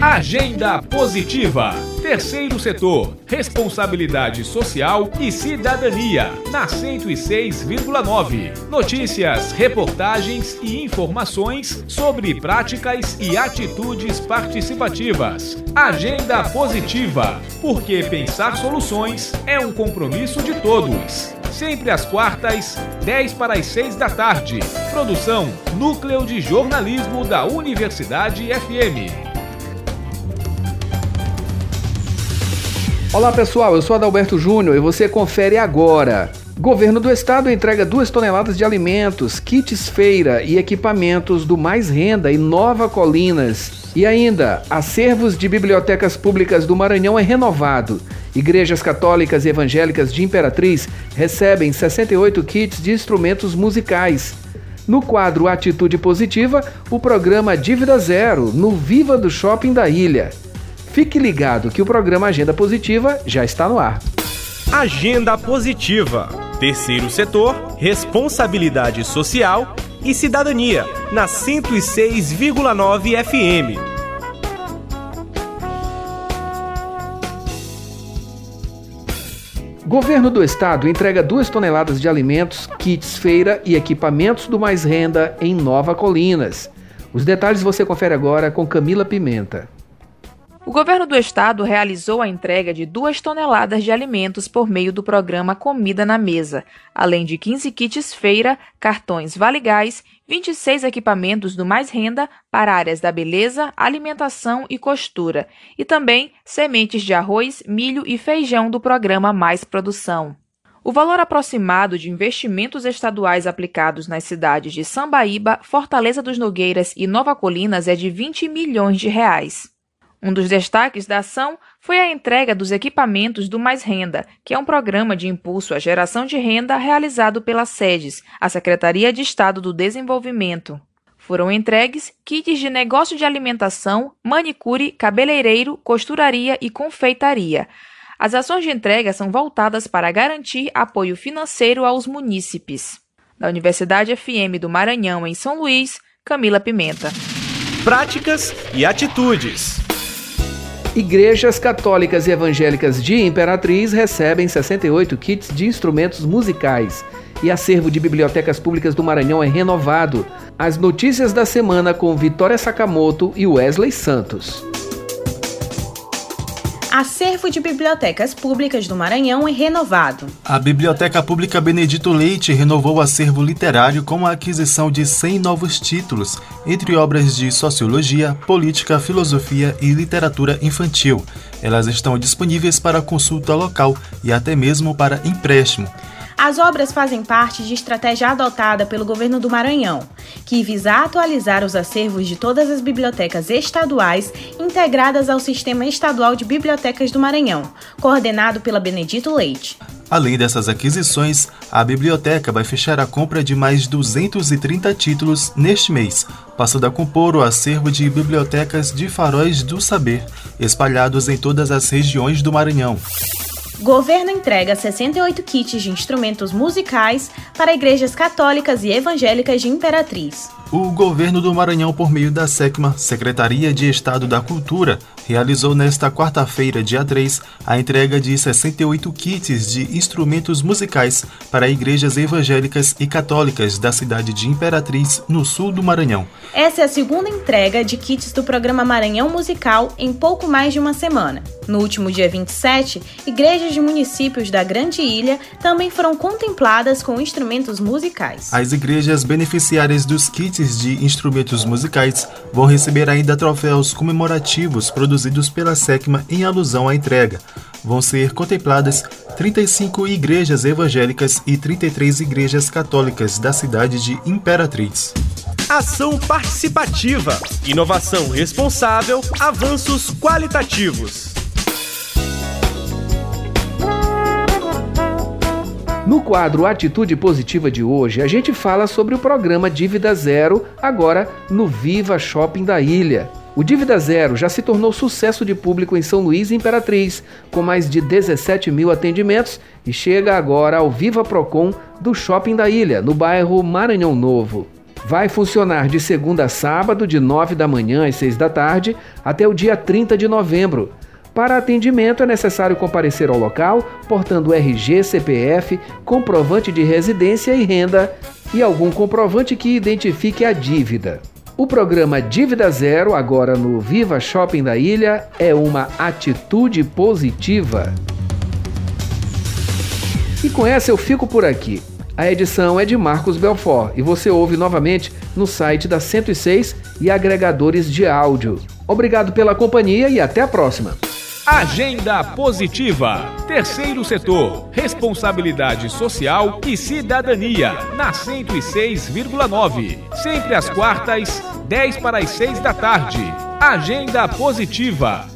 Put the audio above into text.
Agenda Positiva. Terceiro setor, responsabilidade social e cidadania, na 106,9. Notícias, reportagens e informações sobre práticas e atitudes participativas. Agenda Positiva, porque pensar soluções é um compromisso de todos. Sempre às quartas, 10 para as 6 da tarde. Produção Núcleo de Jornalismo da Universidade FM. Olá pessoal, eu sou Adalberto Júnior e você confere agora. Governo do Estado entrega duas toneladas de alimentos, kits feira e equipamentos do Mais Renda e Nova Colinas. E ainda, acervos de bibliotecas públicas do Maranhão é renovado. Igrejas católicas e evangélicas de Imperatriz recebem 68 kits de instrumentos musicais. No quadro Atitude Positiva, o programa Dívida Zero, no Viva do Shopping da Ilha. Fique ligado que o programa Agenda Positiva já está no ar. Agenda Positiva. Terceiro setor, responsabilidade social e cidadania, na 106,9 FM. Governo do Estado entrega duas toneladas de alimentos, kits feira e equipamentos do Mais Renda em Nova Colinas. Os detalhes você confere agora com Camila Pimenta. O governo do estado realizou a entrega de duas toneladas de alimentos por meio do programa Comida na Mesa, além de 15 kits feira, cartões Vale Gás, 26 equipamentos do Mais Renda para áreas da beleza, alimentação e costura, e também sementes de arroz, milho e feijão do programa Mais Produção. O valor aproximado de investimentos estaduais aplicados nas cidades de Sambaíba, Fortaleza dos Nogueiras e Nova Colinas é de 20 milhões de reais. Um dos destaques da ação foi a entrega dos equipamentos do Mais Renda, que é um programa de impulso à geração de renda realizado pela SEDES, a Secretaria de Estado do Desenvolvimento. Foram entregues kits de negócio de alimentação, manicure, cabeleireiro, costuraria e confeitaria. As ações de entrega são voltadas para garantir apoio financeiro aos munícipes. Da Universidade FM do Maranhão, em São Luís, Camila Pimenta. Práticas e atitudes. Igrejas católicas e evangélicas de Imperatriz recebem 68 kits de instrumentos musicais e acervo de bibliotecas públicas do Maranhão é renovado. As notícias da semana com Vitória Sakamoto e Wesley Santos. Acervo de Bibliotecas Públicas do Maranhão é renovado. A Biblioteca Pública Benedito Leite renovou o acervo literário com a aquisição de 100 novos títulos, entre obras de sociologia, política, filosofia e literatura infantil. Elas estão disponíveis para consulta local e até mesmo para empréstimo. As obras fazem parte de estratégia adotada pelo governo do Maranhão, que visa atualizar os acervos de todas as bibliotecas estaduais integradas ao Sistema Estadual de Bibliotecas do Maranhão, coordenado pela Benedito Leite. Além dessas aquisições, a biblioteca vai fechar a compra de mais 230 títulos neste mês, passando a compor o acervo de bibliotecas de faróis do saber, espalhados em todas as regiões do Maranhão. Governo entrega 68 kits de instrumentos musicais para igrejas católicas e evangélicas de Imperatriz. O governo do Maranhão, por meio da SECMA, Secretaria de Estado da Cultura, realizou nesta quarta-feira, dia 3, a entrega de 68 kits de instrumentos musicais para igrejas evangélicas e católicas da cidade de Imperatriz, no sul do Maranhão. Essa é a segunda entrega de kits do programa Maranhão Musical em pouco mais de uma semana. No último dia 27, igrejas de municípios da Grande Ilha também foram contempladas com instrumentos musicais. As igrejas beneficiárias dos kits de instrumentos musicais vão receber ainda troféus comemorativos produzidos pela SECMA em alusão à entrega. Vão ser contempladas 35 igrejas evangélicas e 33 igrejas católicas da cidade de Imperatriz. Ação participativa, inovação responsável, avanços qualitativos. No quadro Atitude Positiva de hoje, a gente fala sobre o programa Dívida Zero, agora no Viva Shopping da Ilha. O Dívida Zero já se tornou sucesso de público em São Luís e Imperatriz, com mais de 17 mil atendimentos e chega agora ao Viva Procon do Shopping da Ilha, no bairro Maranhão Novo. Vai funcionar de segunda a sábado, de 9 da manhã às 6 da tarde, até o dia 30 de novembro. Para atendimento é necessário comparecer ao local, portando RG, CPF, comprovante de residência e renda e algum comprovante que identifique a dívida. O programa Dívida Zero, agora no Viva Shopping da Ilha, é uma atitude positiva. E com essa eu fico por aqui. A edição é de Marcos Belfort e você ouve novamente no site da 106 e agregadores de áudio. Obrigado pela companhia e até a próxima. Agenda Positiva. Terceiro setor. Responsabilidade social e cidadania. Na 106,9. Sempre às quartas, 10 para as 6 da tarde. Agenda Positiva.